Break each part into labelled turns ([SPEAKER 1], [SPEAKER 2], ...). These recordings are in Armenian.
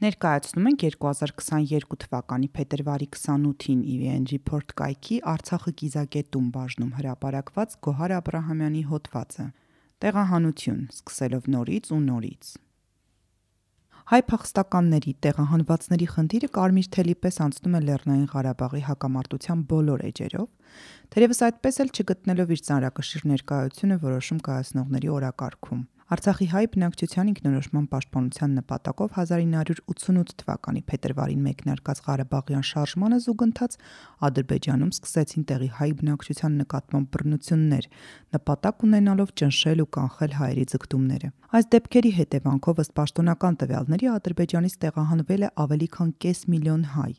[SPEAKER 1] Ներկայացնում ենք 2022 թվականի փետրվարի 28-ին EVN Report կայքի Արցախը կիզակետում բաժնում հրապարակված Գոհար Աբ รา համյանի հոդվածը։ Տեղահանություն, սկսելով նորից ու նորից։ Հայ փախստականների տեղահանվածների խնդիրը կարմիր թելի պես անցնում է Լեռնային Ղարաբաղի հակամարտության բոլոր էջերով, թերևս այդպես էլ չգտնելով իր ծանրակշիռ ներկայությունը որոշում կայացնողների օրակարգում։ Արցախի հայ բնակչության ինքնորոշման պաշտպանության նպատակով 1988 թվականի փետրվարին մեկնարկած Ղարաբաղյան շարժմանը զուգընթաց Ադրբեջանում սկսեցին տեղի հայ բնակչության նկատմամբ բռնություններ, նպատակ ունենալով ճնշել ու կանխել հայերի ձգտումները։ Այս դեպքերի հետևանքով ըստ պաշտոնական տվյալների Ադրբեջանից տեղահանվել է ավելի քան կես միլիոն հայ,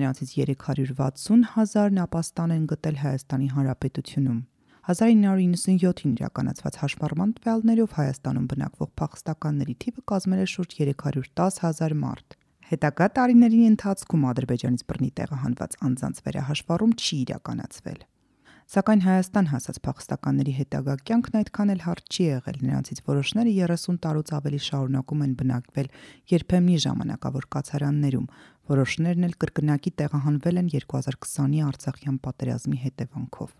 [SPEAKER 1] նրանցից 360 հազարն ապաստան են գտել Հայաստանի Հանրապետությունում։ 1997-ին իրականացված հաշվառման տվյալներով Հայաստանում բնակվող փախստականների թիվը կազմել է շուրջ 310 հազար մարդ։ Հետագա տարիների ընթացքում Ադրբեջանից բռնի տեղահանված անձանց վերահաշվառում չի իրականացվել։ Սակայն Հայաստան հասած փախստականների հետագա կյանքն այդքան էլ հարթ չի եղել, նրանցից որոշները 30 տարուց ավելի շարունակում են բնակվել երբեմնի ժամանակավոր կացարաններում, որոշներն էլ կրկնակի տեղահանվել են 2020-ի Արցախյան պատերազմի հետևանքով։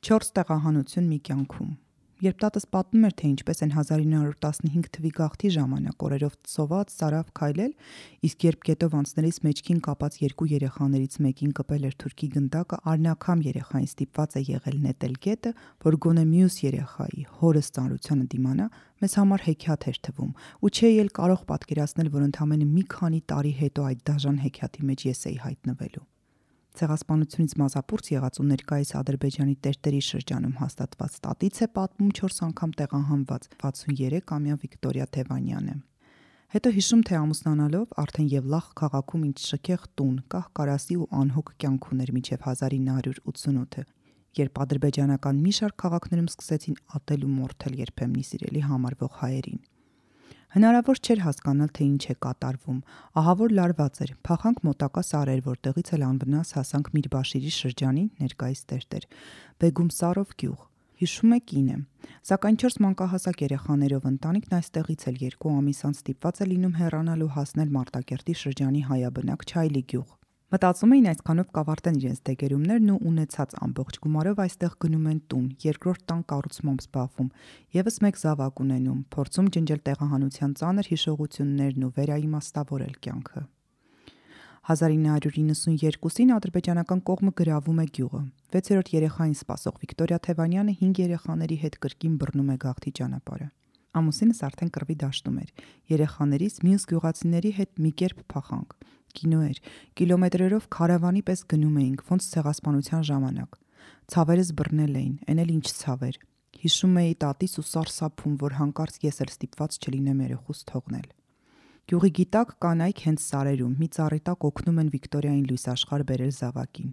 [SPEAKER 1] 4 տեղահանություն մի կյանքում։ Երբ տատս պատմում էր, թե ինչպես են 1915 թվի գաղթի ժամանակ օրերով ծոված, սարավ քայլել, իսկ երբ գետով անցնելիս մեջքին կապած երկու երեխաներից մեկին կպել էր թուրքի գնդակը, արնակամ երեխային ստիպված է եղել նետել գետը, որ գոնե մյուս երեխայի հորս ծանրությանը դիմանա, մեզ համար հեքիաթ էր թվում, ու չէի էլ կարող պատկերացնել, որ ընդամենը մի քանի տարի հետո այդ դաժան հեքիաթի մեջ ես էի հայտնվելու։ Ցեղասպանությունից մազապուրց եղած ու ներկայիս Ադրբեջանի տերտերի շրջանում հաստատված տատից է պատմում 4 անգամ տեղահանված 63-ամյա Վիկտորիա Թևանյանը։ Հետո հիշում թե ամուսնանալով արդեն Եվլախ քաղաքում ինչ շքեղ տուն, կահ կարասի ու անհոգ կյանք ուներ մինչև 1988-ը, երբ ադրբեջանական մի շարք քաղաքներում սկսեցին ատել ու մորթել երբեմնի սիրելի համարվող հայերին։ Հնարավոր չէր հասկանալ, թե ինչ է կատարվում։ Ահա որ լարված էր։ Փախանք մոտակա սարեր, որտեղից էլ անվնաս հասանք Միրբաշիրի շրջանի ներկայիս տերտեր։ Բեգում Սարով գյուղ։ Հիշում է կինը։ Սակայն 4 մանկահասակ երեխաներով ընտանիքն այստեղից էլ երկու ամիս անց ստիպված է լինում հեռանալ ու հասնել Մարտակերտի շրջանի հայաբնակ Չայլի գյուղ։ Մտածում էին այսքանով կավարտեն իրենց դեգերումներն ու ունեցած ամբողջ գումարով այստեղ գնում են տուն, երկրորդ տան կառուցմամբ զբաղվում, եւս մեկ զավակ ունենում, փորձում ջնջել տեղահանության ծանր հիշողություններն ու վերաիմաստավորել կյանքը։ 1992-ին ադրբեջանական կողմը գրավում է գյուղը։ 6-րդ երեխային սպասող Վիկտորիա Թևանյանը 5 երեխաների հետ կրկին բռնում է գաղթի ճանապարհը։ Ամուսինս արդեն կրվի դաշտում էր։ Երեխաներից մյուս գյուղացիների հետ մի կերպ փախանք կինո էր։ Կիլոմետրերով քարավանի պես գնում էինք, ոնց ցեղասպանության ժամանակ։ Ցավերս բռնել էին, էն էլ ինչ ցավեր։ Հիշում էի տատիս ու սարսափում, որ հանկարծ ես էլ ստիպված չլինեմ երեխուս թողնել։ Գյուղի գիտակ կանայք հենց սարերում մի ծառի տակ օգնում են Վիկտորիային լույս աշխարհ բերել զավակին։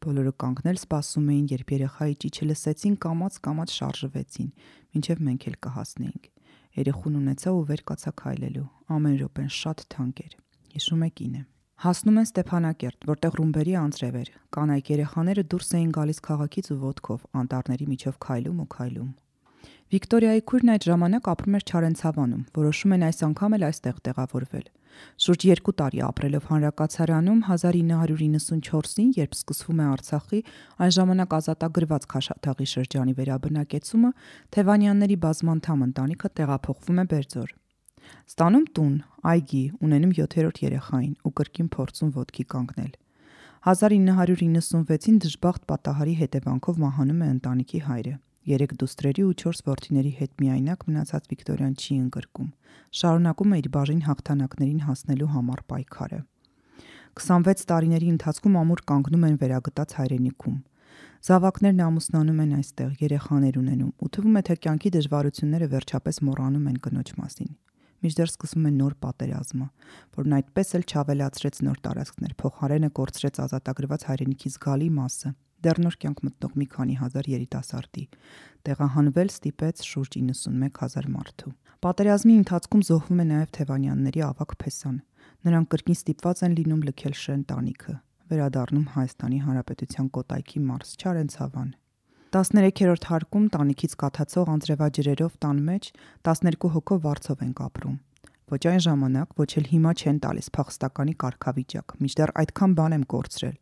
[SPEAKER 1] Բոլորը կանգնել սպասում էին, երբ երեխայի ճիչը լսեցին, կամած-կամած շարժվեցին, ինչև մենք էլ կհասնեինք։ Երեխուն ունեցա ու վեր կացա քայլելու։ Ամեն րոպեն շատ թանկ էր հիշում է կինը։ Հասնում են Ստեփանակերտ, որտեղ ռումբերի անձրև էր։ Կանայք երեխաները դուրս էին գալիս քաղաքից ու ոդկով, անտառների միջով քայլում ու քայլում։ Վիկտորիայի քույրն այդ ժամանակ ապրում էր Չարենցավանում, որոշում են այս անգամ էլ այստեղ տեղավորվել։ Շուրջ 2 տարի ապրելով հանրակացարանում 1994-ին, երբ սկսվում է Արցախի այն ժամանակ ազատագրված Խաշաթաղի շրջանի վերաբնակեցումը, Թևանյանների բազմանդամ ընտանիքը տեղափոխվում է Բերձոր։ Ստանում տուն, այգի, ունենում 7-րդ երեխային ու կրկին փորձում ոդքի կանգնել։ 1996-ին դժբախտ պատահարի հետևանքով մահանում է ընտանիքի հայրը։ Երեք դուստրերի ու 4 որդիների հետ միայնակ մնացած Վիկտորիան չի ընկրկում։ Շարունակում է իր բաժին հաղթանակներին հասնելու համար պայքարը։ 26 տարիների ընթացքում ամուր կանգնում են վերագտած հայրենիքում։ Զավակներն ամուսնանում են այստեղ, երեխաներ ունենում, ու թվում է թե կյանքի դժվարությունները վերջապես մոռանում են կնոջ մասին միջդեռ սկսում է նոր պատերազմը, որն այդպես էլ չավելացրեց նոր տարածքներ, փոխարենը կորցրեց ազատագրված հայրենիքի զգալի մասը։ Դեռ նոր կյանք մտնող մի քանի հազար երիտասարդի տեղահանվել ստիպեց շուրջ 91000 մարդու։ Պատերազմի ընթացքում զոհվում է նաև Թևանյանների ավակ Փեսան։ Նրանք կրկին ստիպված են լինում լքել շեն տանիքը, վերադառնում Հայաստանի Հանրապետության Կոտայքի մարզ Չարենցավան։ 13-րդ հարկում տանիքից կաթացող անձրևաջրերով տան մեջ 12 հոգով վարձով ենք ապրում։ Ոչ այն ժամանակ, ոչ էլ հիմա չեն տալիս փախստականի կարգավիճակ։ Միջդեռ այդքան բան եմ կորցրել։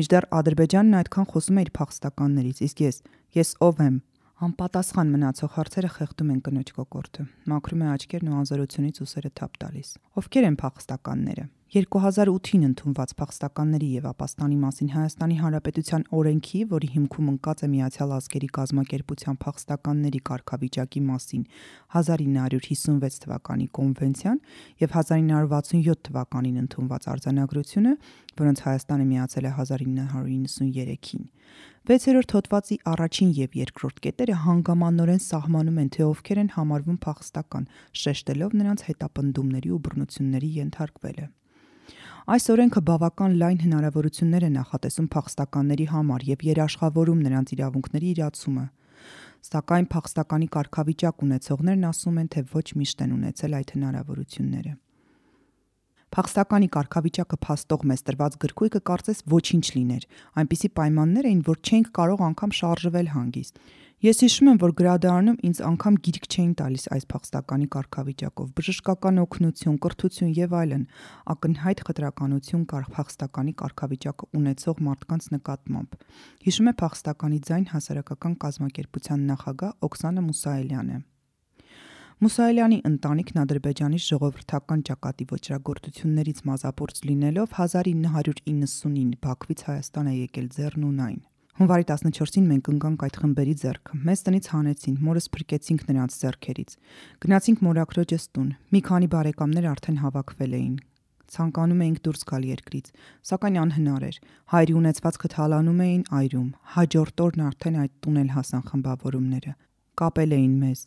[SPEAKER 1] Միջդեռ Ադրբեջանն այդքան խոսում է իր փախստականներից, իսկ ես, ես ով եմ։ Անպատասխան մնացող հարցերը խեղդում են կնոջ կոկորտը։ Մաքրում է աչքերն ու անզորությունից ուսերը թափ տալիս։ Ովքեր են փախստականները։ 2008-ին ընդունված փախստականների եւ ապաստանի մասին Հայաստանի Հանրապետության օրենքի, որի հիմքում ընկած է Միացյալ Ազգերի կազմակերպության փախստականների կարգավիճակի մասին 1956 թվականի կոնվենցիան եւ 1967 թվականին ընդունված արձանագրությունը, որոնց Հայաստանը միացել է 1993-ին։ 6-րդ հոդվածի առաջին եւ երկրորդ կետերը հանգամանորեն սահմանում են, թե ովքեր են համարվում փախստական, շեշտելով նրանց հետապնդումների ու բռնությունների ենթարկվելը։ Այս օրենքը բավական լայն հնարավորություններ է նախատեսում փախստականների համար եւ երաշխավորում նրանց իրավունքների իրացումը։ Սակայն փախստականի կարգավիճակ ունեցողներն ասում են, թե ոչ միշտ են ունեցել այդ հնարավորությունները։ Փախստականի կարգավիճակը փաստող մեզ տրված գրքույկը կարծես ոչինչ լիներ։ Այնպիսի պայմաններ էին, որ չենք կարող անգամ շարժվել հանգիստ։ Ես հիշում եմ, որ գրադարանում ինձ անգամ գիրք չէին տալիս այս փախստականի կարգավիճակով։ Բժշկական օգնություն, կրթություն եւ այլն ակնհայտ խտրականություն կար փախստականի կարգավիճակը ունեցող մարդկանց նկատմամբ։ Հիշում է փախստականի ձայն հասարակական կազմակերպության նախագահ Օքսանա Մուսայելյանը։ Մուսայելյանի ընտանիքն Ադրբեջանի ժողովրդական ճակատի ոչրագործություններից մազապուրց լինելով 1990-ին Բաքվից Հայաստան է եկել Ձեռնունայն։ Հունվարի 14-ին մենք ընկանք այդ խմբերի ձեռքը։ Մեզ տնից հանեցին, մորս փրկեցինք նրանց ձեռքերից։ Գնացինք մորակրոջս տուն։ Մի քանի բարեկամներ արդեն հավաքվել էին։ Ցանկանում էինք դուրս գալ երկրից, սակայն անհնար էր։ Հայրի ունեցվածքը թալանում էին այրում։ Հաջորդ օրն արդեն այդ տուն էլ հասան խմբավորումները։ Կապել էին մեզ։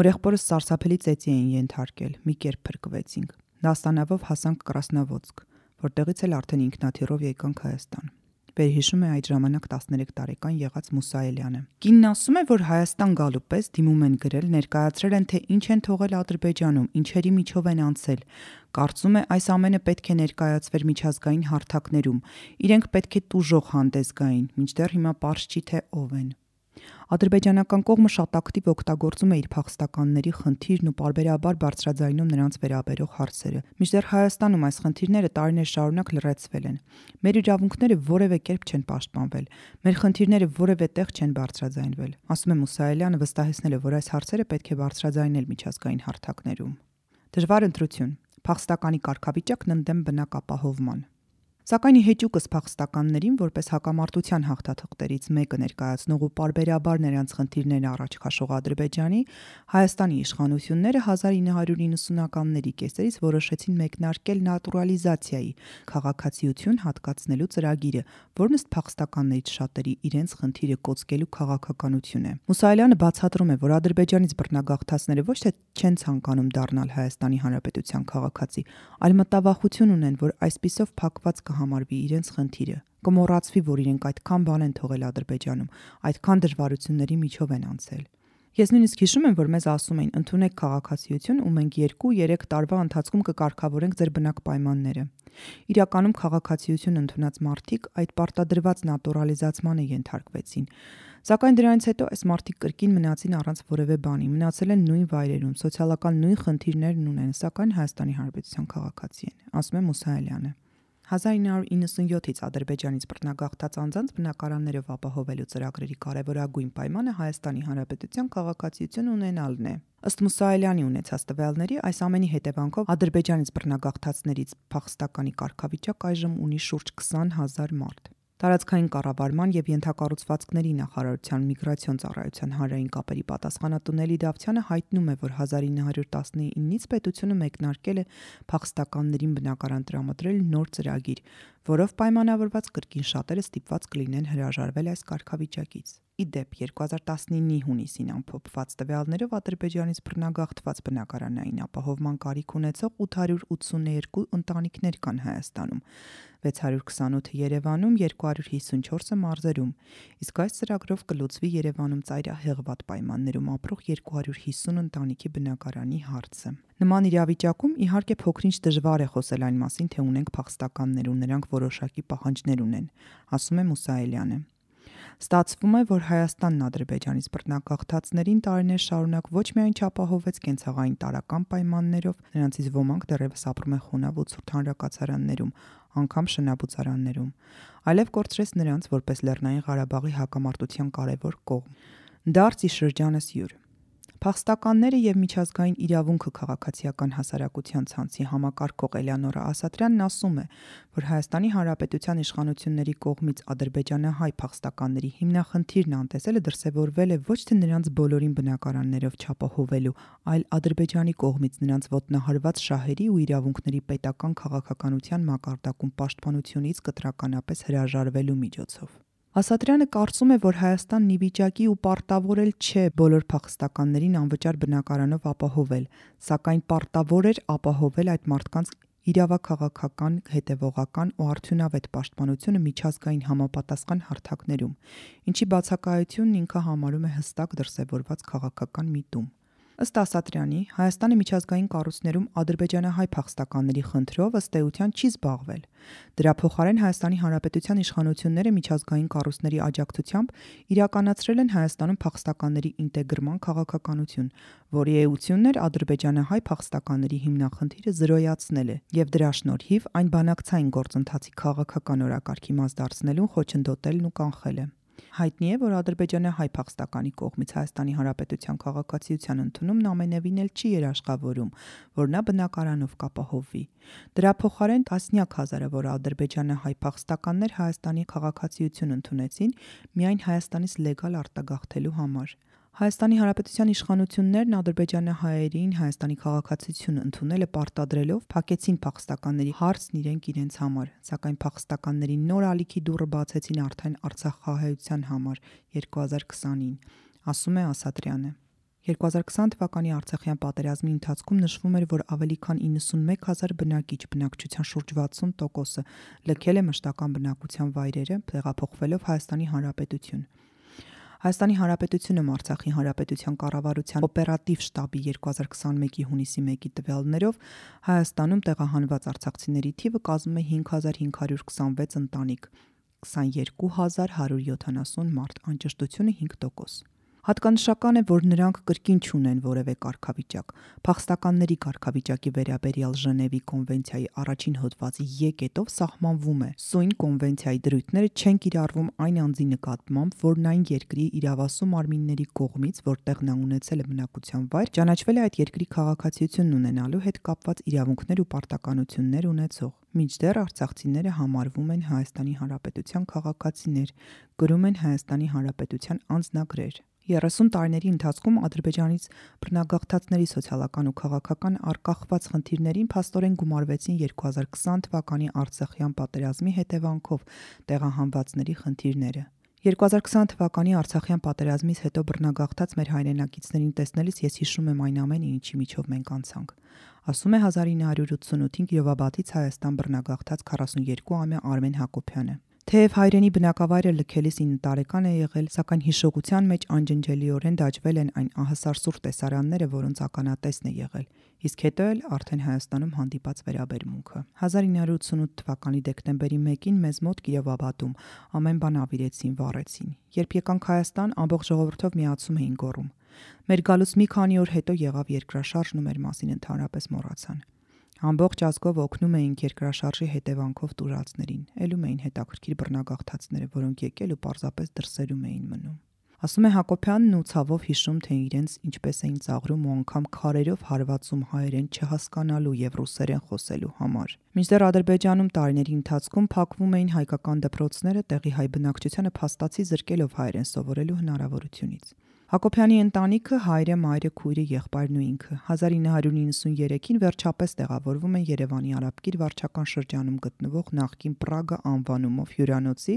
[SPEAKER 1] Մորեղբորս սարսափելի ծեծի էին ենթարկել։ Մի կերպ փրկվեցինք։ Դաստանավով հասանք Կրասնովոցկ, որտեղից էլ արդեն ինքնաթիռով եկանք Հայաստան վերհիշում է այդ ժամանակ 13 տարեկան եղած Մուսայելյանը։ Կինն ասում է, որ Հայաստան գալու պես դիմում են գրել, ներկայացրել են, թե ինչ են թողել Ադրբեջանում, ինչերի միջով են անցել։ Կարծում է այս ամենը պետք է ներկայացվեր միջազգային հարթակներում։ Իրենք պետք է տուժող հանդես գային, մինչդեռ հիմա པարզ չի թե ով են։ Ադրբեջանական կողմը շատ ակտիվ օգտագործում է իր փախստականների խնդիրն ու parberabar բարձրաձայնում նրանց վերաբերող հարցերը։ Մինչդեռ Հայաստանում այս խնդիրները տարիներ շարունակ լրացվել են։ Մեր իրավունքները որևէ կերպ չեն պաշտպանվել։ Մեր խնդիրները որևէ տեղ չեն բարձրաձայնվել։ Ասում է Մուսայելյանը վստահեցնելով, որ այս հարցերը պետք է բարձրաձայնել միջազգային հարթակներում։ Դժվար ընտրություն։ Փախստականի կարգավիճակն ընդդեմ բնակապահովման։ Սակայն հեճուկս փախստականներին որպես հակամարտության հաղթաթղթերից մեկը ներկայացնող ու parberabar նրանց խնդիրներն առաջ քաշող Ադրբեջանի Հայաստանի իշխանությունները 1990-ականների կեսերից որոշեցին մեկնարկել նատուրալիզացիայի քաղաքացիություն հատկացնելու ծրագիրը, որն ըստ փախստականներից շատերի իրենց խնդիրը կոծկելու քաղաքականություն է։ Մուսայելյանը բացատրում է, որ Ադրբեջանից բռնագաղթածները ոչ թե չեն ցանկանում դառնալ Հայաստանի Հանրապետության քաղաքացի, այլ մտավախություն ունեն, որ այսպիսով փակված կհամարվի իրենց խնդիրը։ Կմոռացվի, որ իրենք այդքան բան են թողել Ադրբեջանում, այդքան դժվարությունների միջով են անցել։ Ես նույնիսկ հիշում եմ, որ մեզ ասում էին՝ ընդունեք քաղաքացիություն ու մենք 2-3 տարվա ընթացքում կկարգավորենք ձեր բնակ պայմանները։ Իրականում քաղաքացիություն ընդունած մարդիկ այդ պարտադրված նատուրալիզացմանը ենթարկվեցին։ Սակայն դրանից հետո այս մարդիկ կրկին մնացին առանց որևէ բանի, մնացել են նույն վայրերում, սոցիալական նույն խնդիրներն ունեն, սակայն Հայաստանի Հանրապետության քաղաքացի են, ասում է Մուսայելյանը։ 1997-ից Ադրբեջանից բռնագաղթած անձանց բնակարաններով ապահովելու ծրագրերի կարևորագույն պայմանը Հայաստանի Հանրապետության քաղաքացիություն ունենալն է։ Ըստ Մուսայելյանի ունեցած տվյալների, այս ամենի հետևանքով Ադրբեջանից բռնագաղթածներից փախստականի կարգավիճակ այժմ ունի շուրջ 20000 մարդ։ Տարածքային կառավարման եւ ենթակառուցվածքների նախարարության միգրացիոն ծառայության հանրային կապերի պատասխանատու Նելի Դավթյանը հայտնում է, որ 1919-ից պետությունը մեկնարկել է փախստականներին բնակարան տրամադրել նոր ծրագիր, որով պայմանավորված կրկին շատերը ստիպված կլինեն հրաժարվել այս կարգավիճակից։ Ի դեպ 2019-ի հունիսին ամփոփված տվյալներով Ադրբեջանից բռնագաղթված բնակարանային ապահովման կարիք ունեցող 882 ընտանիքներ կան Հայաստանում, 628-ը Երևանում, 254-ը մարզերում։ Իսկ այս ծրագրով կլուծվի Երևանում ծայրահեղված պայմաններում ապրող 250 ընտանիքի բնակարանի հարցը։ Նման իրավիճակում իհարկե փոքրինչ դժվար է խոսել այն մասին, թե ունենք փախստականներ ու նրանք որոշակի պահանջներ ունեն, ասում է Մուսայելյանը։ Ստացվում է, որ Հայաստանն Ադրբեջանից բռնագաղթածներին տարիներ շարունակ ոչ միայն չապահովեց կենցաղային տարական պայմաններով, նրանցից ոմանք դեռևս ապրում են խոնավ ու ցուրտ հանրակացարաններում, անգամ շնաբուծարաններում, այլև կորցրեց նրանց որպես Լեռնային Ղարաբաղի հակամարտության կարևոր կողմ։ Դարձի շրջանս յուր Փախստականները եւ միջազգային իրավունքը քաղաքացիական հասարակության ցանցի համակարգող Էլեոնորա Ասատրյանն ասում է, որ Հայաստանի Հանրապետության իշխանությունների կողմից ադրբեջանահայ փախստականների հիմնախնդիրն անտեսելը դրսևորվել է ոչ թե նրանց բոլորին բնակարաններով չապահովելու, այլ Ադրբեջանի կողմից նրանց ոտնահարված շահերի ու իրավունքների պետական քաղաքականության մակարդակում պաշտպանությունից կտրականապես հրաժարվելու միջոցով։ Ասատրյանը կարծում է, որ Հայաստանն ի վիճակի ու պարտավոր էլ չէ բոլոր փախստականներին անվճար բնակարանով ապահովել, սակայն պարտավոր էր ապահովել այդ մարդկանց իրավաքաղաքական, հետևողական ու արդյունավետ պաշտպանությունը միջազգային համապատասխան հարթակներում, ինչի բացակայությունն ինքը համարում է հստակ դրսևորված քաղաքական միտում։ Ըստ Ասատրյանի, Հայաստանը միջազգային կառույցներում ադրբեջանահայ փախստականների խնդրով ըստ էության չի զբաղվել։ Դրա փոխարեն Հայաստանի Հանրապետության իշխանությունները միջազգային կառույցների աջակցությամբ իրականացրել են Հայաստանում փախստականների ինտեգրման քաղաքականություն, որի էությունն էր ադրբեջանահայ փախստականների հիմնախնդիրը զրոյացնելը եւ դրա շնորհիվ այն բանակցային գործընթացի քաղաքական օրակարգի մաս դարձնելուն խոչընդոտելն ու կանխելը։ Հայտնի է, որ Ադրբեջանը հայ փախստականի կողմից Հայաստանի Հանրապետության քաղաքացիության ընդունումն ամենևին էլ չի երաշխավորում, որ նա բնակարանով կապահովվի։ Դրա փոխարեն տասնյակ հազարավոր ադրբեջանը հայ փախստականներ Հայաստանի քաղաքացիություն ընդունեցին միայն Հայաստանից լեգալ արտագաղթելու համար։ Հայաստանի Հանրապետության իշխանություններն Ադրբեջանի հայերին Հայաստանի քաղաքացիություն ընդունելը պարտադրելով փակեցին փախստականների հարցն իրենք իրենց համար, սակայն փախստականների նոր ալիքի դուռը բացեցին արդեն Արցախահայության համար 2020-ին, ասում է Ասատրյանը։ 2020 թվականի Արցախյան պատերազմի ընթացքում նշվում էր, որ ավելի քան 91000 բնակիչ բնակչության շուրջ 60%-ը լքել է մշտական բնակության վայրերը, տեղափոխվելով Հայաստանի Հանրապետություն։ Հայաստանի Հանրապետությունում Արցախի Հանրապետության կառավարության օպերատիվ շտաբի 2021-ի հունիսի 1-ի տվյալներով Հայաստանում տեղահանված արցախցիների թիվը կազմում է 5526 ընտանիք, 22170 մարդ, անճշտությունը 5%։ Հատկանշական է, որ նրանք կրկին չունեն որևէ կարգավիճակ։ Փախստականների կարգավիճակի վերաբերյալ Ժնևի կոնվենցիայի առաջին հոդվածի Ե կետով սահմանվում է. Սույն կոնվենցիայի դրույթները չեն կիրառվում այն անձի նկատմամբ, որն այն երկրի իրավասու մարմինների կողմից, որտեղ նա ունեցել է բնակության վայր, ճանաչվել է այդ երկրի քաղաքացիությունն ունենալու հետ կապված իրավունքներ ու պարտականություններ ունեցող։ Մինչդեռ արցախցիները համարվում են Հայաստանի Հանրապետության քաղաքացիներ, գրում են Հայաստանի Հանրապետության անձնագրեր։ 30 տարիների ընթացքում Ադրբեջանից բռնագաղթածների սոցիալական ու քաղաքական արկախված խնդիրներին փաստորեն գումարվեցին 2020 թվականի Արցախյան պատերազմի հետևանքով տեղահանվածների խնդիրները։ 2020 թվականի Արցախյան պատերազմից հետո բռնագաղթած մեր հայրենակիցներին տեսնելիս ես հիշում եմ այն ամենը, ինչի միջով մենք անցանք։ Ասում է 1988-ին Կիրովաբադից Հայաստան բռնագաղթած 42-ամյա Արմեն Հակոբյանը։ Թեև հայրենի բնակավայրը լքելիս 9 տարեկան է եղել, սակայն հիշողության մեջ անջնջելիորեն դաջվել են այն ահասարսուր տեսարանները, որոնց ականատեսն է եղել, իսկ հետո էլ արդեն Հայաստանում հանդիպած վերաբերմունքը։ 1988 թվականի դեկտեմբերի 1-ին մեզ մոտ Կիրովաբադում ամեն բան ավիրեցին, վառեցին։ Երբ եկանք Հայաստան, ամբողջ ժողովրդով միացում էին գոռում։ Մեր գալուց մի քանի օր հետո եղավ երկրաշարժն ու մեր մասին ընդհանրապես մոռացան։ Ամբողջ ազգով օգնում էինք երկրաշարժի հետևանքով տուրացներին, ելում էին հետաքրքիր բռնագաղթածները, որոնք եկել ու պարզապես դրսերում էին մնում։ Ասում է Հակոբյանն ու ցավով հիշում, թե իրենց ինչպես էին ծաղրում ու անգամ քարերով հարվածում հայերեն չհասկանալու եւ ռուսերեն խոսելու համար։ Մինչդեռ Ադրբեջանում տարիների ընթացքում փակվում էին հայկական դպրոցները տեղի հայ բնակչությանը փաստացի զրկելով հայերեն սովորելու հնարավորությունից։ Հակոբյանի ընտանիքը հայրը, մայրը, քույրը, եղբայրն ու ինքը 1993-ին վերջապես տեղավորվում են Երևանի Արաբկիր վարչական շրջանում գտնվող նախկին Պրագա անվանումով հյուրանոցի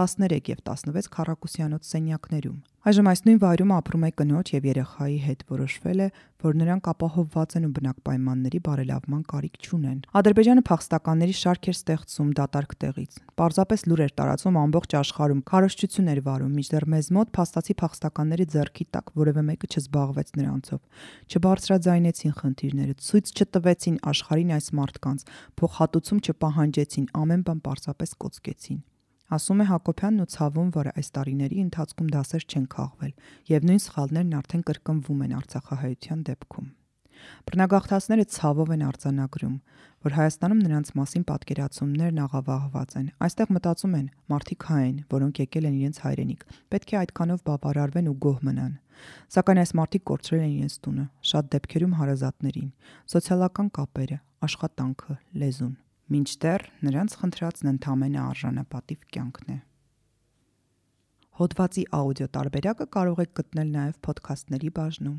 [SPEAKER 1] 13 եւ 16 քառակուսյանոց սենյակներում։ Այժմ այս նույն վայրում ապրում է կնոջ եւ երեխայի հետ որոշվել է, որ նրանք ապահովված են ու բնակ պայմանների բարելավման կարիք չունեն։ Ադրբեջանը փախստականների շարք էր ստեղծում դատարկ տեղից։ Պարզապես լուր էր տարածում ամբողջ աշխարհում, քարոշչություն էր վարում, միջդեռ մեզ մոտ փաստացի փախստականների ձեռքի տակ որևէ մեկը չզբաղվեց նրանցով։ Չբարձրաձայնեցին խնդիրները, ցույց չտվեցին աշխարհին այս մարդկանց, փոխհատուցում չպահանջեցին, ամեն բան պարզապես կոծկեցին։ Ասում է Հակոբյանն ու ցավում, որ այս տարիների ընթացքում դասեր չեն քաղվել եւ նույն սխալներն արդեն կրկնվում են Արցախահայության դեպքում։ Բռնագաղթացները ցավով են արձանագրում, որ Հայաստանում նրանց մասին պատկերացումներն աղավաղված են։ Այստեղ մտածում են մարդիկ հայ են, որոնք եկել են իրենց հայրենիք։ Պետք է այդքանով բավարարվեն ու գոհ մնան։ Սակայն այս մարդիկ կորցրել են իրենց տունը, շատ դեպքերում հարազատներին, սոցիալական կապերը, աշխատանքը, լեզուն մինչդեռ նրանց խնդրածն ընդամենը արժանապատիվ կյանքն է։ Հոդվացի աուդիո տարբերակը կարող եք գտնել նաև ոդքասթների բաժնում։